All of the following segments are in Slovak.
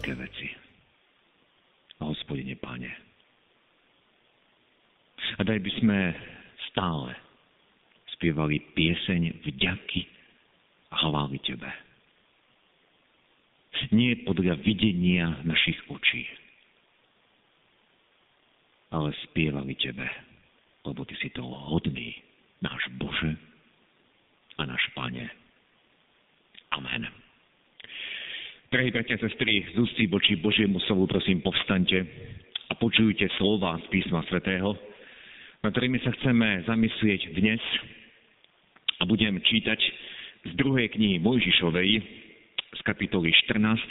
Veľké veci. Hospodine Pane. A daj by sme stále spievali pieseň vďaky a chváli Tebe. Nie podľa videnia našich očí, ale spievali Tebe, lebo Ty si to hodný, náš Bože a náš Pane. Amen. Drahí bratia a sestry, z ústí voči Božiemu slovu prosím povstante a počujte slova z písma svätého, na ktorými sa chceme zamyslieť dnes a budem čítať z druhej knihy Mojžišovej z kapitoly 14,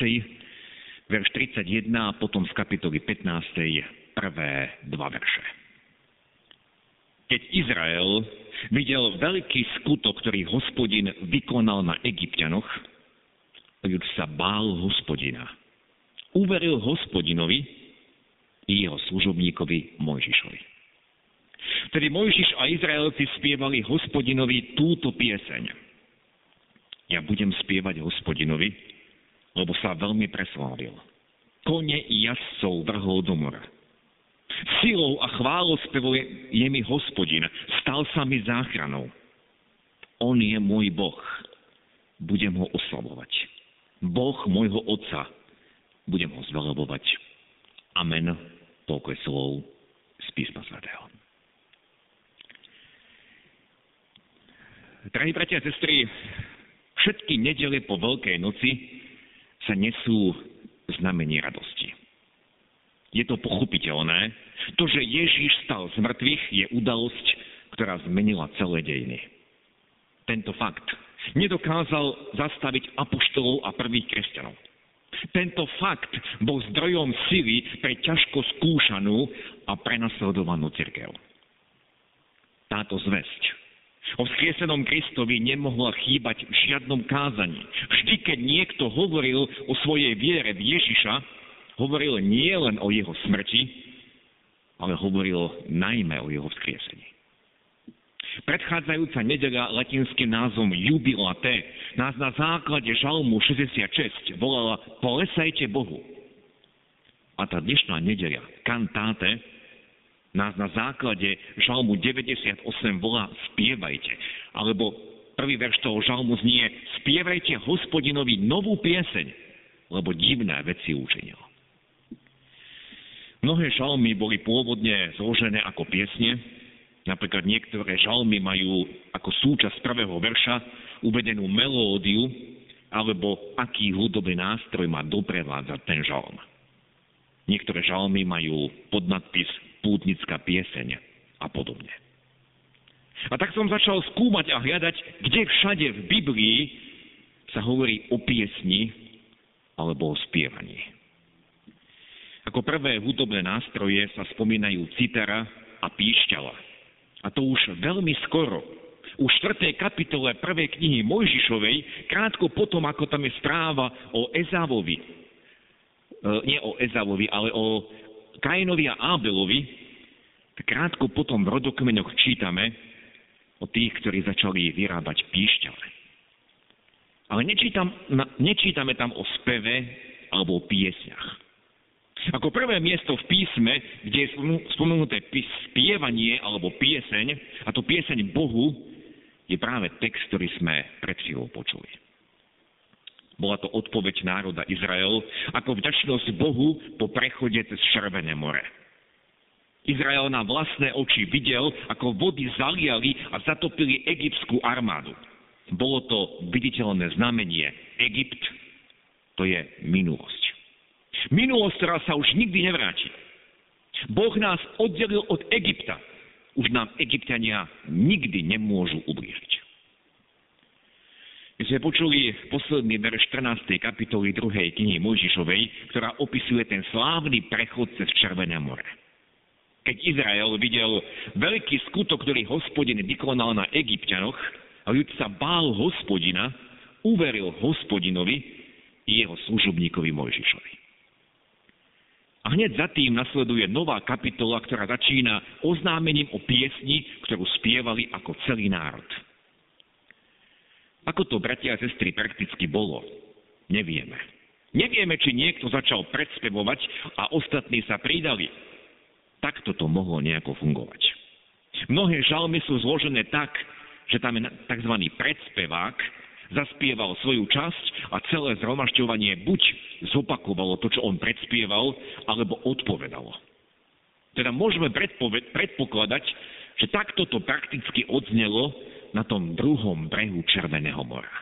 verš 31 a potom z kapitoly 15, prvé dva verše. Keď Izrael videl veľký skutok, ktorý hospodin vykonal na Egyptianoch, Ľud sa bál hospodina. Uveril hospodinovi i jeho služobníkovi Mojžišovi. Tedy Mojžiš a Izraelci spievali hospodinovi túto pieseň. Ja budem spievať hospodinovi, lebo sa veľmi preslávil. Kone i jazdcov vrhol do mora. Silou a chválospevom je mi hospodin, stal sa mi záchranou. On je môj Boh, budem ho oslavovať. Boh môjho Otca, budem ho zvelebovať. Amen. Toľko je slov z písma svätého. Drahí bratia a sestry, všetky nedele po Veľkej noci sa nesú znamenie radosti. Je to pochopiteľné. To, že Ježíš stal z mŕtvych, je udalosť, ktorá zmenila celé dejiny. Tento fakt nedokázal zastaviť apoštolov a prvých kresťanov. Tento fakt bol zdrojom sily pre ťažko skúšanú a prenasledovanú cirkev. Táto zväzť o vzkriesenom Kristovi nemohla chýbať v žiadnom kázaní. Vždy, keď niekto hovoril o svojej viere v Ježiša, hovoril nie len o jeho smrti, ale hovoril najmä o jeho vzkriesení. Predchádzajúca nedeľa latinským názvom Jubilate nás na základe žalmu 66 volala Polesajte Bohu. A tá dnešná nedeľa, kantáte, nás na základe žalmu 98 volá Spievajte. Alebo prvý verš toho žalmu znie Spievajte hospodinovi novú pieseň, lebo divné veci učinil. Mnohé žalmy boli pôvodne zložené ako piesne, Napríklad niektoré žalmy majú ako súčasť prvého verša uvedenú melódiu, alebo aký hudobný nástroj má doprevádzať ten žalm. Niektoré žalmy majú podnadpis pútnická pieseň a podobne. A tak som začal skúmať a hľadať, kde všade v Biblii sa hovorí o piesni alebo o spievaní. Ako prvé hudobné nástroje sa spomínajú citara a píšťala. A to už veľmi skoro, v 4. kapitole 1. knihy Mojžišovej, krátko potom, ako tam je správa o Ezávovi, e, nie o Ezávovi, ale o Kainovi a Ábelovi, krátko potom v rodokmenoch čítame o tých, ktorí začali vyrábať píšťale. Ale nečítam, nečítame tam o speve alebo o piesňach. Ako prvé miesto v písme, kde je spomenuté spievanie alebo pieseň, a to pieseň Bohu, je práve text, ktorý sme pred chvíľou počuli. Bola to odpoveď národa Izrael ako vďačnosť Bohu po prechode cez Červené more. Izrael na vlastné oči videl, ako vody zaliali a zatopili egyptskú armádu. Bolo to viditeľné znamenie. Egypt to je minulosť. Minulosť, ktorá sa už nikdy nevráti. Boh nás oddelil od Egypta. Už nám Egyptiania nikdy nemôžu ublížiť. My sme počuli posledný verš 14. kapitoly 2. knihy Mojžišovej, ktorá opisuje ten slávny prechod cez Červené more. Keď Izrael videl veľký skutok, ktorý hospodin vykonal na Egyptianoch, a ľud sa bál hospodina, uveril hospodinovi i jeho služobníkovi Mojžišovi. A hneď za tým nasleduje nová kapitola, ktorá začína oznámením o piesni, ktorú spievali ako celý národ. Ako to, bratia a sestry, prakticky bolo, nevieme. Nevieme, či niekto začal predspevovať a ostatní sa pridali. Takto to mohlo nejako fungovať. Mnohé žalmy sú zložené tak, že tam je tzv. predspevák, zaspieval svoju časť a celé zhromažďovanie buď zopakovalo to, čo on predspieval, alebo odpovedalo. Teda môžeme predpokladať, že takto to prakticky odznelo na tom druhom brehu Červeného mora.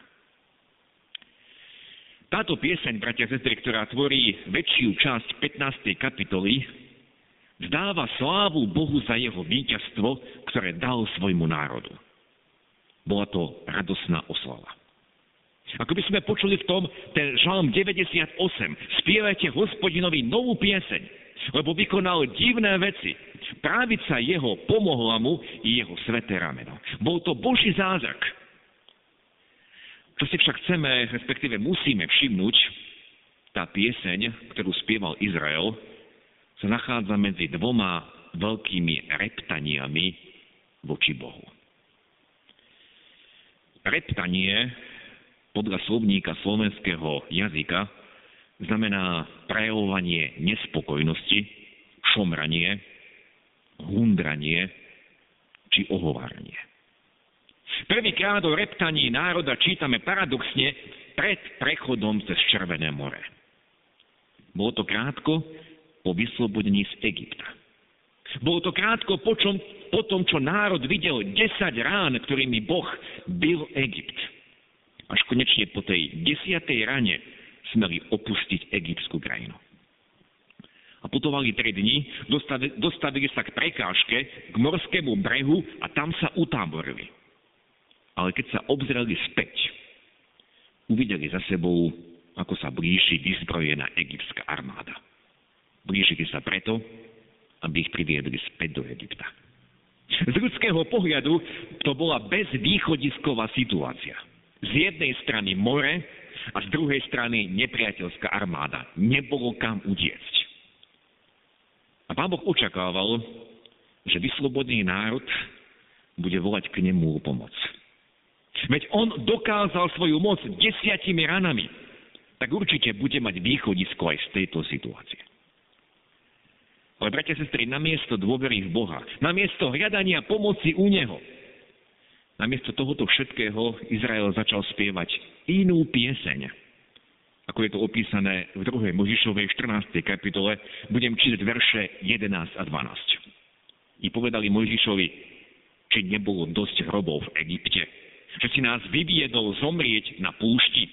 Táto pieseň, bratia a sestry, ktorá tvorí väčšiu časť 15. kapitoly, vzdáva slávu Bohu za jeho víťazstvo, ktoré dal svojmu národu. Bola to radosná oslava. Ako by sme počuli v tom ten žalm 98. Spievajte hospodinovi novú pieseň, lebo vykonal divné veci. Právica jeho pomohla mu i jeho sveté rameno. Bol to Boží zázrak. Čo si však chceme, respektíve musíme všimnúť, tá pieseň, ktorú spieval Izrael, sa nachádza medzi dvoma veľkými reptaniami voči Bohu. Reptanie podľa slovníka slovenského jazyka znamená prejavovanie nespokojnosti, šomranie, hundranie či ohováranie. Prvýkrát o reptaní národa čítame paradoxne pred prechodom cez Červené more. Bolo to krátko po vyslobodení z Egypta. Bolo to krátko po, čom, po tom, čo národ videl 10 rán, ktorými Boh byl Egypt. Až konečne po tej desiatej rane smeli opustiť egyptskú krajinu a putovali tri dni, dostavili, dostavili sa k prekážke, k morskému brehu a tam sa utáborili. Ale keď sa obzreli späť, uvideli za sebou, ako sa blíži vyzbrojená egyptská armáda. Blížili sa preto, aby ich priviedli späť do Egypta. Z ľudského pohľadu to bola bezvýchodisková situácia. Z jednej strany more a z druhej strany nepriateľská armáda. Nebolo kam utiecť. A pán Boh očakával, že vyslobodný národ bude volať k nemu o pomoc. Veď on dokázal svoju moc desiatimi ranami, tak určite bude mať východisko aj z tejto situácie. Ale bratia a sestry, namiesto dôvery v Boha, namiesto hľadania pomoci u Neho, namiesto tohoto všetkého Izrael začal spievať inú pieseň, ako je to opísané v 2. Možišovej 14. kapitole, budem čítať verše 11 a 12. I povedali Možišovi, či nebolo dosť hrobov v Egypte, že si nás vyviedol zomrieť na púšti.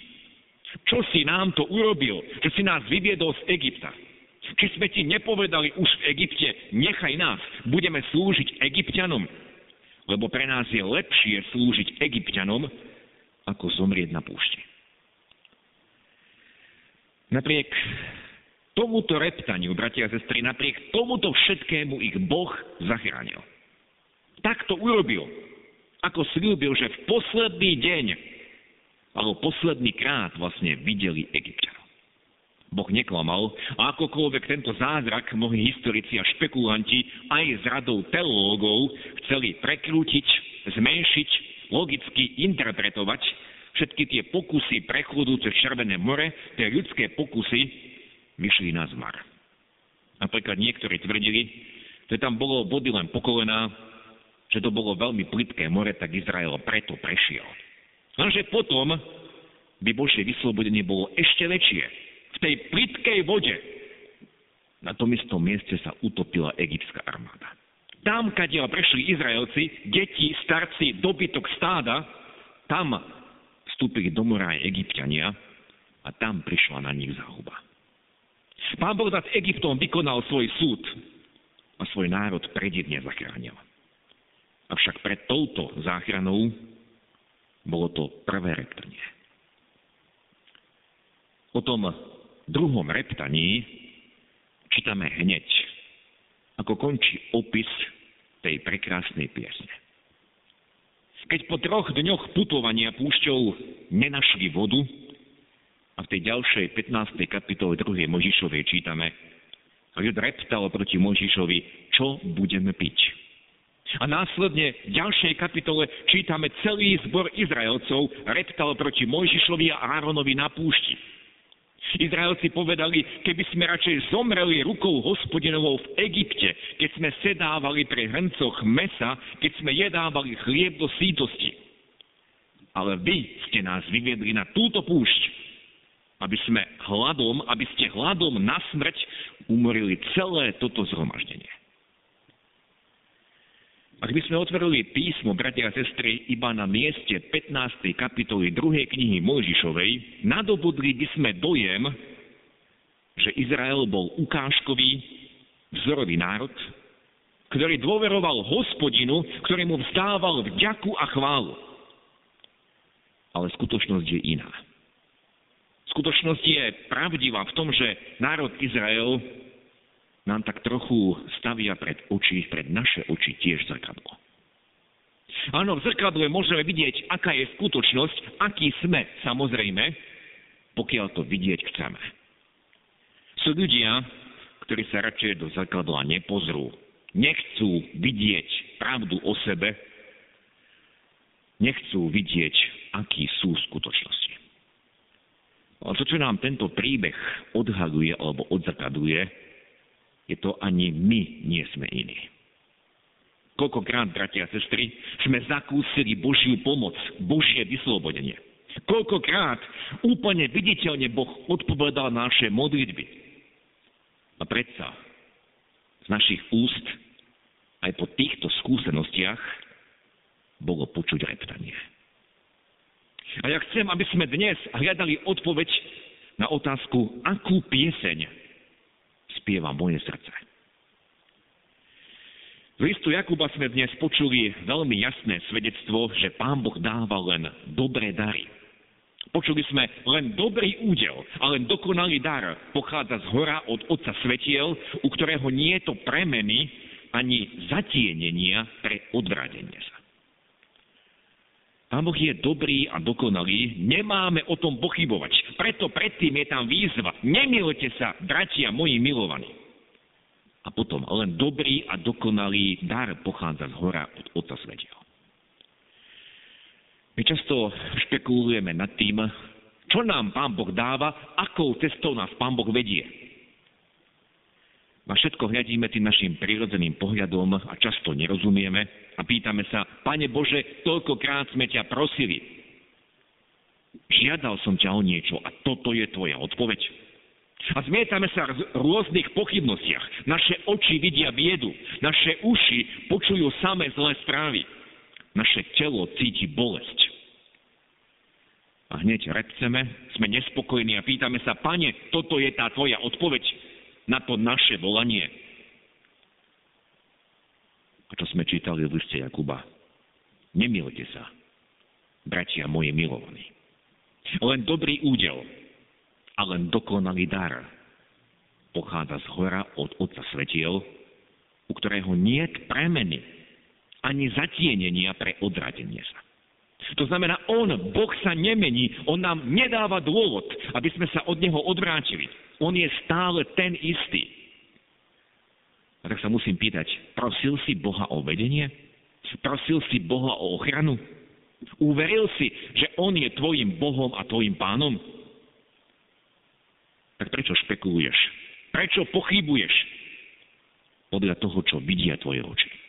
Čo si nám to urobil, že si nás vyviedol z Egypta? Či sme ti nepovedali už v Egypte, nechaj nás, budeme slúžiť Egyptianom, lebo pre nás je lepšie slúžiť Egyptianom, ako zomrieť na púšti. Napriek tomuto reptaniu, bratia a sestry, napriek tomuto všetkému ich Boh zachránil. Tak to urobil, ako slúbil, že v posledný deň, alebo posledný krát vlastne videli Egyptianov. Boh neklamal a akokoľvek tento zázrak mnohí historici a špekulanti aj z radou teológov chceli prekrútiť, zmenšiť, logicky interpretovať, všetky tie pokusy prechodu cez Červené more, tie ľudské pokusy, vyšli na zmar. Napríklad niektorí tvrdili, že tam bolo vody len po kolená, že to bolo veľmi plitké more, tak Izrael preto prešiel. Lenže potom by Božie vyslobodenie bolo ešte väčšie. V tej plitkej vode na tom istom mieste sa utopila egyptská armáda. Tam, kadiaľ prešli Izraelci, deti, starci, dobytok stáda, tam vstúpili do mora aj egyptiania a tam prišla na nich zahuba. Pán Boh nad Egyptom vykonal svoj súd a svoj národ predivne zachránil. Avšak pred touto záchranou Bolo to prvé reptanie. O tom druhom reptaní čítame hneď, ako končí opis tej prekrásnej piesne. Keď po troch dňoch putovania púšťou nenašli vodu, a v tej ďalšej 15. kapitole 2. Možišovej čítame, ľud reptal proti Možišovi, čo budeme piť. A následne v ďalšej kapitole čítame celý zbor Izraelcov reptal proti Mojžišovi a Áronovi na púšti. Izraelci povedali, keby sme radšej zomreli rukou hospodinovou v Egypte, keď sme sedávali pri hrncoch mesa, keď sme jedávali chlieb do sítosti. Ale vy ste nás vyviedli na túto púšť, aby sme hladom, aby ste hladom na smrť umorili celé toto zhromaždenie. Ak by sme otvorili písmo, bratia a sestry, iba na mieste 15. kapitoly 2. knihy Mojžišovej, nadobudli by sme dojem, že Izrael bol ukážkový, vzorový národ, ktorý dôveroval hospodinu, ktorý mu vzdával vďaku a chválu. Ale skutočnosť je iná. Skutočnosť je pravdivá v tom, že národ Izrael nám tak trochu stavia pred oči, pred naše oči tiež zrkadlo. Áno, v zrkadle môžeme vidieť, aká je skutočnosť, aký sme, samozrejme, pokiaľ to vidieť chceme. Sú ľudia, ktorí sa radšej do zrkadla nepozrú, nechcú vidieť pravdu o sebe, nechcú vidieť, akí sú skutočnosti. Ale to, čo nám tento príbeh odhaluje alebo odzrkaduje, je to ani my nie sme iní. Koľkokrát, bratia a sestry, sme zakúsili Božiu pomoc, Božie vyslobodenie. Koľkokrát úplne viditeľne Boh odpovedal naše modlitby. A predsa z našich úst aj po týchto skúsenostiach bolo počuť reptanie. A ja chcem, aby sme dnes hľadali odpoveď na otázku, akú pieseň spieva moje srdce. Z listu Jakuba sme dnes počuli veľmi jasné svedectvo, že Pán Boh dáva len dobré dary. Počuli sme len dobrý údel a len dokonalý dar pochádza z hora od Otca Svetiel, u ktorého nie je to premeny ani zatienenia pre odvradenie sa. Pán Boh je dobrý a dokonalý, nemáme o tom pochybovať. Preto predtým je tam výzva. Nemilte sa, bratia moji milovaní. A potom len dobrý a dokonalý dar pochádza z hora od Otca Svetia. My často špekulujeme nad tým, čo nám Pán Boh dáva, akou cestou nás Pán Boh vedie. Na všetko hľadíme tým našim prirodzeným pohľadom a často nerozumieme a pýtame sa, Pane Bože, toľkokrát sme ťa prosili. Žiadal som ťa o niečo a toto je tvoja odpoveď. A zmietame sa v rôznych pochybnostiach. Naše oči vidia biedu, naše uši počujú samé zlé správy. Naše telo cíti bolesť. A hneď repceme, sme nespokojní a pýtame sa, pane, toto je tá tvoja odpoveď na to naše volanie. A čo sme čítali v liste Jakuba. Nemilte sa, bratia moji milovaní. Len dobrý údel a len dokonalý dar pochádza z hora od Otca Svetiel, u ktorého nie premeny ani zatienenia pre odradenie sa. To znamená, On, Boh sa nemení, On nám nedáva dôvod, aby sme sa od Neho odvrátili. On je stále ten istý. A tak sa musím pýtať, prosil si Boha o vedenie? Prosil si Boha o ochranu? Uveril si, že On je tvojim Bohom a tvojim pánom? Tak prečo špekuluješ? Prečo pochybuješ? Podľa toho, čo vidia tvoje oči.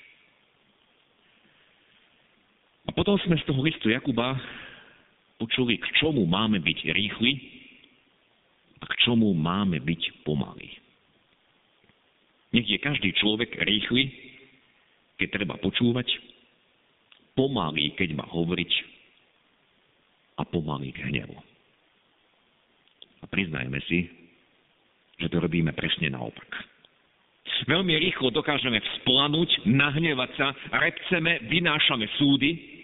A potom sme z toho listu Jakuba počuli, k čomu máme byť rýchli a k čomu máme byť pomalý. Nech je každý človek rýchly, keď treba počúvať, pomalý, keď má hovoriť a pomalý k hnevu. A priznajme si, že to robíme presne naopak. Veľmi rýchlo dokážeme vzplanúť, nahnevať sa, repceme, vynášame súdy.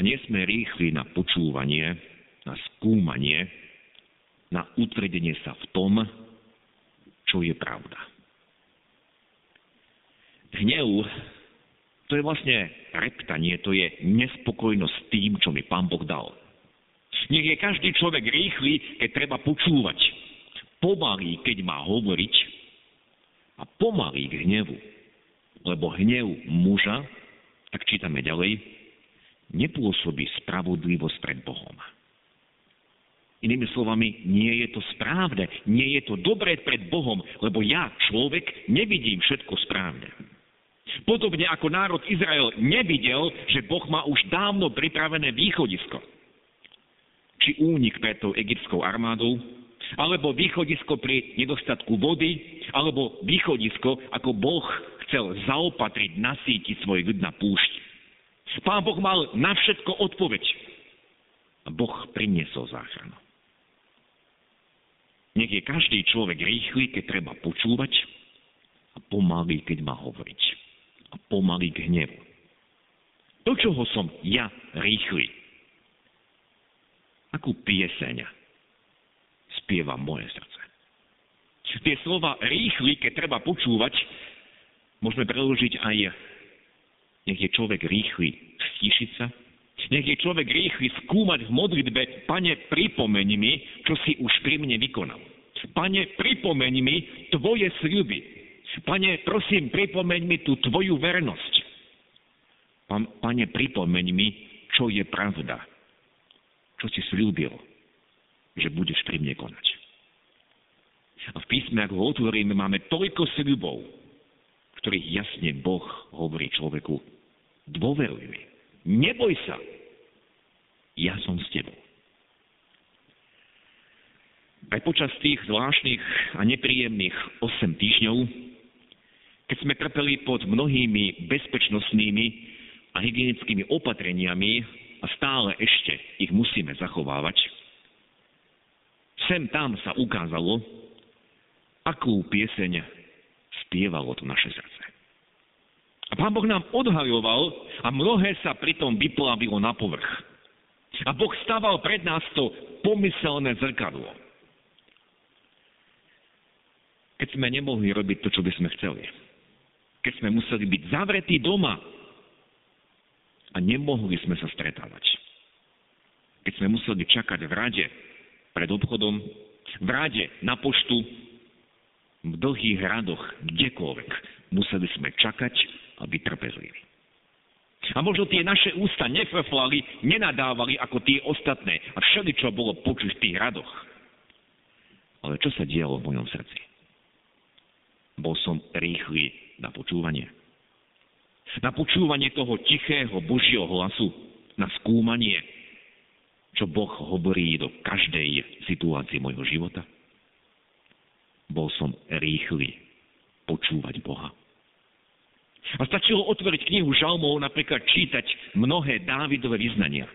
A nie sme rýchli na počúvanie, na skúmanie, na utvrdenie sa v tom, čo je pravda. Hnev, to je vlastne reptanie, to je nespokojnosť s tým, čo mi Pán Boh dal. Nech je každý človek rýchly, keď treba počúvať. Pomalý, keď má hovoriť. A pomalý k hnevu. Lebo hnev muža, tak čítame ďalej, nepôsobí spravodlivosť pred Bohom. Inými slovami, nie je to správne, nie je to dobré pred Bohom, lebo ja, človek, nevidím všetko správne. Podobne ako národ Izrael nevidel, že Boh má už dávno pripravené východisko. Či únik pred tou egyptskou armádou, alebo východisko pri nedostatku vody, alebo východisko, ako Boh chcel zaopatriť, nasítiť svoj ľud na púšť. Pán Boh mal na všetko odpoveď. A Boh priniesol záchranu. Nech je každý človek rýchly, keď treba počúvať a pomalý, keď má hovoriť. A pomalý k hnevu. Do čoho som ja rýchly? Akú pieseň spieva moje srdce? Tie slova rýchly, keď treba počúvať, môžeme preložiť aj nech je človek rýchly stíšiť sa, nech je človek rýchly skúmať v modlitbe, pane, pripomeň mi, čo si už pri mne vykonal. Pane, pripomeň mi tvoje sľuby. Pane, prosím, pripomeň mi tú tvoju vernosť. Pane, pripomeň mi, čo je pravda. Čo si slúbil, že budeš pri mne konať. A v písme, ak ho otvoríme, máme toľko sľubov, ktorých jasne Boh hovorí človeku, dôveruj mi. Neboj sa. Ja som s tebou. Aj počas tých zvláštnych a nepríjemných 8 týždňov, keď sme trpeli pod mnohými bezpečnostnými a hygienickými opatreniami a stále ešte ich musíme zachovávať, sem tam sa ukázalo, akú pieseň spievalo to naše srdce. A Pán Boh nám odhaľoval a mnohé sa pritom vyplavilo na povrch. A Boh stával pred nás to pomyselné zrkadlo. Keď sme nemohli robiť to, čo by sme chceli. Keď sme museli byť zavretí doma a nemohli sme sa stretávať. Keď sme museli čakať v rade pred obchodom, v rade na poštu, v dlhých radoch, kdekoľvek. Museli sme čakať a byť trpezliví. A možno tie naše ústa nefrflali, nenadávali ako tie ostatné a všeli, čo bolo počuť v tých radoch. Ale čo sa dialo v mojom srdci? Bol som rýchly na počúvanie. Na počúvanie toho tichého Božieho hlasu, na skúmanie, čo Boh hovorí do každej situácie môjho života bol som rýchly počúvať Boha. A stačilo otvoriť knihu žalmov, napríklad čítať mnohé Dávidové vyznania.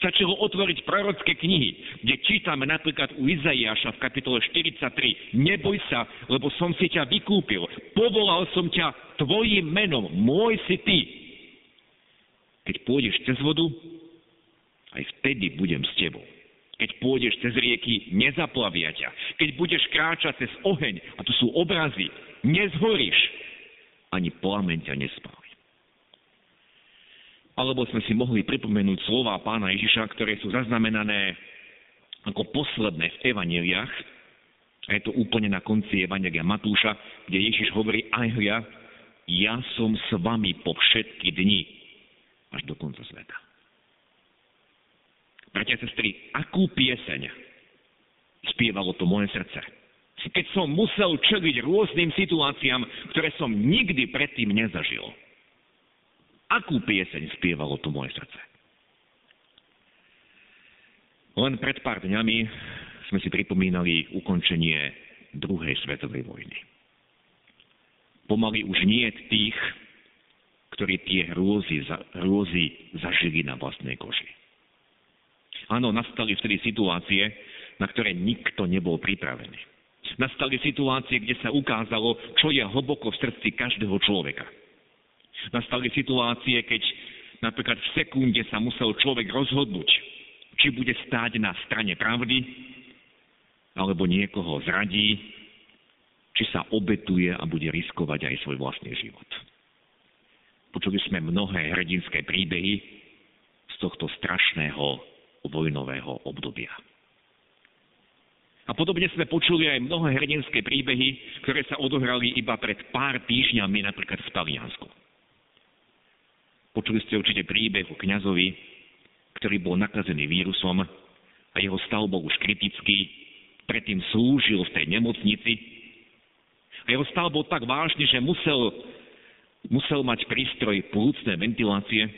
Stačilo otvoriť prorocké knihy, kde čítame napríklad u Izaiáša v kapitole 43. Neboj sa, lebo som si ťa vykúpil. Povolal som ťa tvojim menom. Môj si ty. Keď pôjdeš cez vodu, aj vtedy budem s tebou. Keď pôjdeš cez rieky, nezaplavia ťa. Keď budeš kráčať cez oheň, a to sú obrazy, nezhoríš, ani plameň ťa nespáli. Alebo sme si mohli pripomenúť slova pána Ježiša, ktoré sú zaznamenané ako posledné v evaneliách. A je to úplne na konci evanelia Matúša, kde Ježiš hovorí, aj ja, ja som s vami po všetky dni, až do konca sveta. Bratia sestry, akú pieseň spievalo to moje srdce. Keď som musel čeliť rôznym situáciám, ktoré som nikdy predtým nezažil. Akú pieseň spievalo to moje srdce? Len pred pár dňami sme si pripomínali ukončenie druhej svetovej vojny. Pomaly už nie tých, ktorí tie hrôzy, hrôzy zažili na vlastnej koži. Áno, nastali vtedy situácie, na ktoré nikto nebol pripravený. Nastali situácie, kde sa ukázalo, čo je hlboko v srdci každého človeka. Nastali situácie, keď Napríklad v sekunde sa musel človek rozhodnúť, či bude stáť na strane pravdy, alebo niekoho zradí, či sa obetuje a bude riskovať aj svoj vlastný život. Počuli sme mnohé hrdinské príbehy z tohto strašného vojnového obdobia. A podobne sme počuli aj mnohé hrdinské príbehy, ktoré sa odohrali iba pred pár týždňami, napríklad v Taliansku. Počuli ste určite príbeh o kňazovi, ktorý bol nakazený vírusom a jeho stav bol už kritický, predtým slúžil v tej nemocnici a jeho stav bol tak vážny, že musel, musel mať prístroj plúcnej ventilácie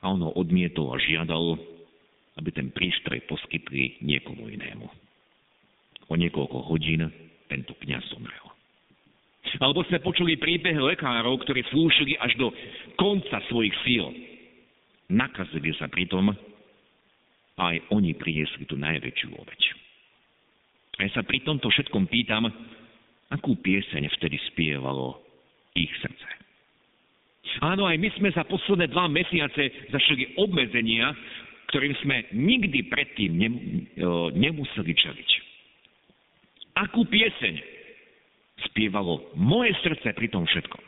a on ho odmietol a žiadal, aby ten prístroj poskytli niekomu inému. O niekoľko hodín tento kniaz zomrel. Alebo sme počuli príbeh lekárov, ktorí slúšili až do konca svojich síl. Nakazili sa pritom a aj oni priniesli tú najväčšiu obeď. A ja sa pri tomto všetkom pýtam, akú pieseň vtedy spievalo ich srdce. Áno, aj my sme za posledné dva mesiace zašli obmedzenia, ktorým sme nikdy predtým nemuseli čeliť. Akú pieseň spievalo moje srdce pri tom všetkom.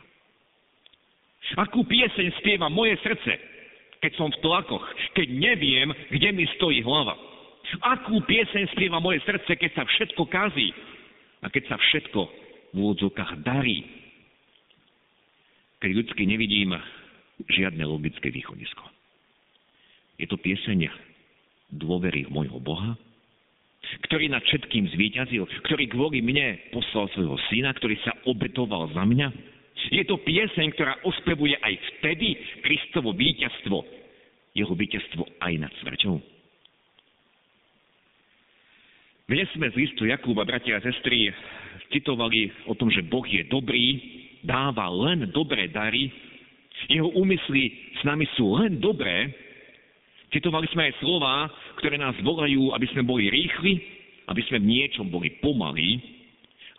Akú pieseň spieva moje srdce, keď som v tlakoch, keď neviem, kde mi stojí hlava. Akú pieseň spieva moje srdce, keď sa všetko kazí a keď sa všetko v úvodzovkách darí. Keď ľudsky nevidím žiadne logické východisko. Je to pieseň dôvery v môjho Boha, ktorý nad všetkým zvíťazil, ktorý kvôli mne poslal svojho syna, ktorý sa obetoval za mňa. Je to pieseň, ktorá ospevuje aj vtedy Kristovo víťazstvo, jeho víťazstvo aj nad smrťou. Dnes sme z listu Jakúba, bratia a sestry, citovali o tom, že Boh je dobrý, dáva len dobré dary, jeho úmysly s nami sú len dobré, Citovali sme aj slova, ktoré nás volajú, aby sme boli rýchli, aby sme v niečom boli pomalí.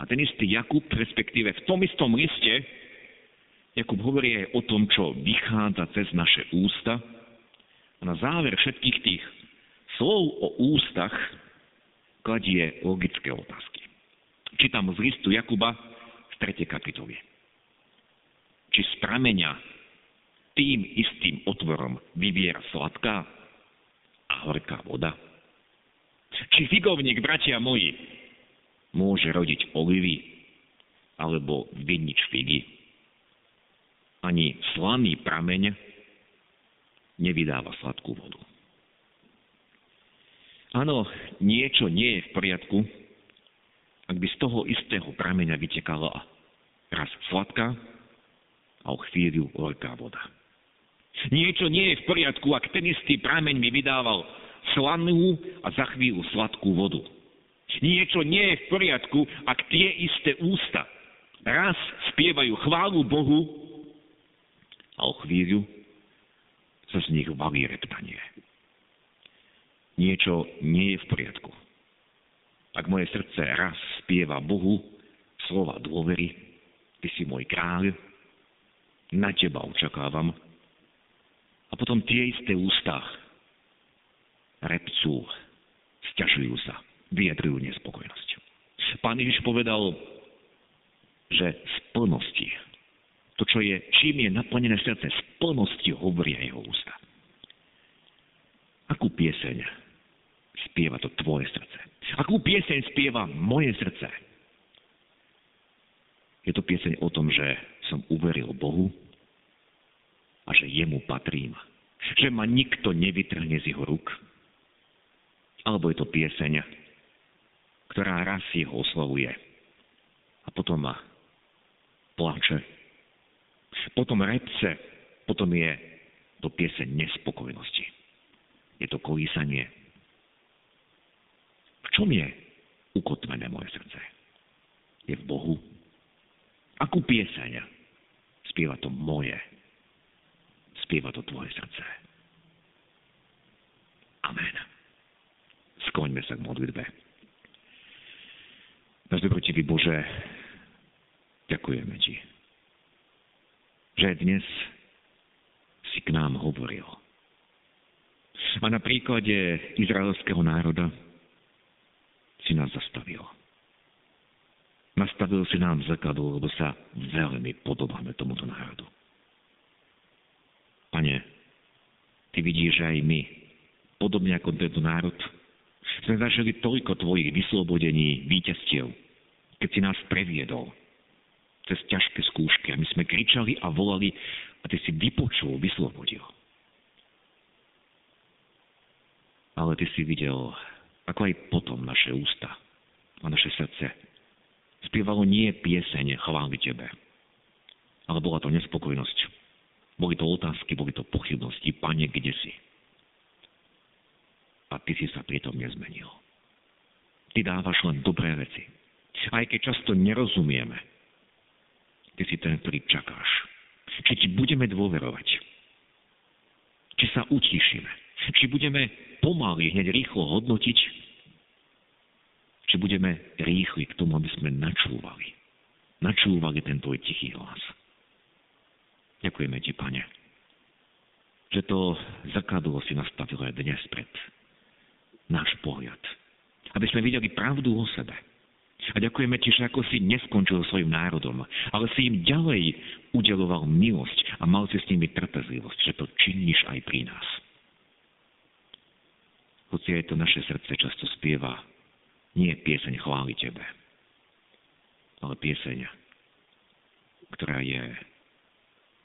A ten istý Jakub, respektíve v tom istom liste, Jakub hovorí aj o tom, čo vychádza cez naše ústa. A na záver všetkých tých slov o ústach kladie logické otázky. Čítam z listu Jakuba z 3. kapitoly. Či z prameňa tým istým otvorom vyviera sladká a horká voda? Či figovník, bratia moji, môže rodiť olivy alebo vinič figy? Ani slaný prameň nevydáva sladkú vodu. Áno, niečo nie je v poriadku, ak by z toho istého prameňa vytekala raz sladká a o chvíľu horká voda. Niečo nie je v poriadku, ak ten istý prameň mi vydával slanú a za chvíľu sladkú vodu. Niečo nie je v poriadku, ak tie isté ústa raz spievajú chválu Bohu a o chvíľu sa z nich valí reptanie. Niečo nie je v poriadku. Ak moje srdce raz spieva Bohu slova dôvery, ty si môj kráľ, na teba očakávam, a potom tie isté ústa repcú, stiažujú sa, vyjadrujú nespokojnosť. Pán Ježiš povedal, že z plnosti, to, čo je, čím je naplnené srdce, z plnosti hovoria jeho ústa. Akú pieseň spieva to tvoje srdce? Akú pieseň spieva moje srdce? Je to pieseň o tom, že som uveril Bohu, a že jemu patrím. Že ma nikto nevytrhne z jeho rúk. Alebo je to pieseň, ktorá raz jeho oslovuje a potom ma plače. Potom repce, potom je to pieseň nespokojnosti. Je to kolísanie. V čom je ukotvené moje srdce? Je v Bohu? Akú pieseň spieva to moje spieva to tvoje srdce. Amen. Skloňme sa k modlitbe. Náš dobrotivý Bože, ďakujeme Ti, že dnes si k nám hovoril. A na príklade izraelského národa si nás zastavil. Nastavil si nám zrkadlo, lebo sa veľmi podobáme tomuto národu. Pane, Ty vidíš, aj my, podobne ako tento národ, sme zažili toľko Tvojich vyslobodení, víťazstiev, keď si nás previedol cez ťažké skúšky a my sme kričali a volali a Ty si vypočul, vyslobodil. Ale Ty si videl, ako aj potom naše ústa a naše srdce spievalo nie pieseň chváli Tebe, ale bola to nespokojnosť, boli to otázky, boli to pochybnosti. Pane, kde si? A ty si sa pritom nezmenil. Ty dávaš len dobré veci. Aj keď často nerozumieme, ty si ten, ktorý čakáš. Či ti budeme dôverovať. Či sa utišíme. Či budeme pomaly, hneď rýchlo hodnotiť. Či budeme rýchli k tomu, aby sme načúvali. Načúvali ten tvoj tichý hlas. Ďakujeme Ti, Pane, že to zrkadlo si nastavilo aj dnes pred náš pohľad. Aby sme videli pravdu o sebe. A ďakujeme Ti, že ako si neskončil svojim národom, ale si im ďalej udeloval milosť a mal si s nimi trpezlivosť, že to činíš aj pri nás. Hoci aj to naše srdce často spieva, nie pieseň chváli Tebe, ale pieseň, ktorá je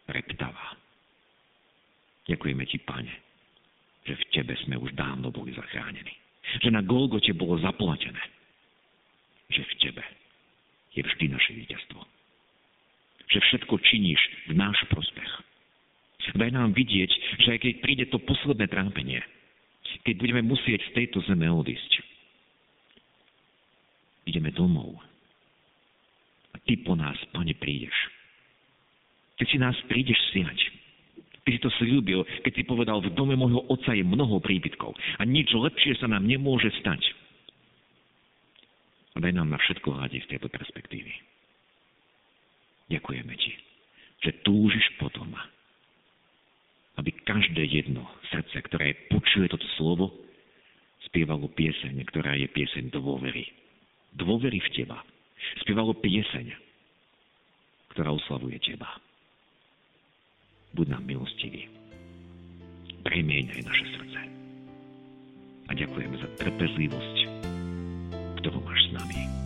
reptavá. Ďakujeme Ti, Pane, že v Tebe sme už dávno boli zachránení. Že na Golgote bolo zaplatené. Že v Tebe je vždy naše víťazstvo. Že všetko činíš v náš prospech. Daj nám vidieť, že aj keď príde to posledné trápenie, keď budeme musieť z tejto zeme odísť, ideme domov. A Ty po nás, Pane, prídeš keď si nás prídeš siať. Ty si to slúbil, keď si povedal, v dome môjho otca je mnoho príbytkov a nič lepšie sa nám nemôže stať. A daj nám na všetko hľadiť z tejto perspektívy. Ďakujeme ti, že túžiš potom, aby každé jedno srdce, ktoré počuje toto slovo, spievalo pieseň, ktorá je pieseň dôvery. Dôvery v teba. Spievalo pieseň, ktorá oslavuje teba buď nám milostivý. Premieňaj naše srdce. A ďakujeme za trpezlivosť, ktorú máš s nami.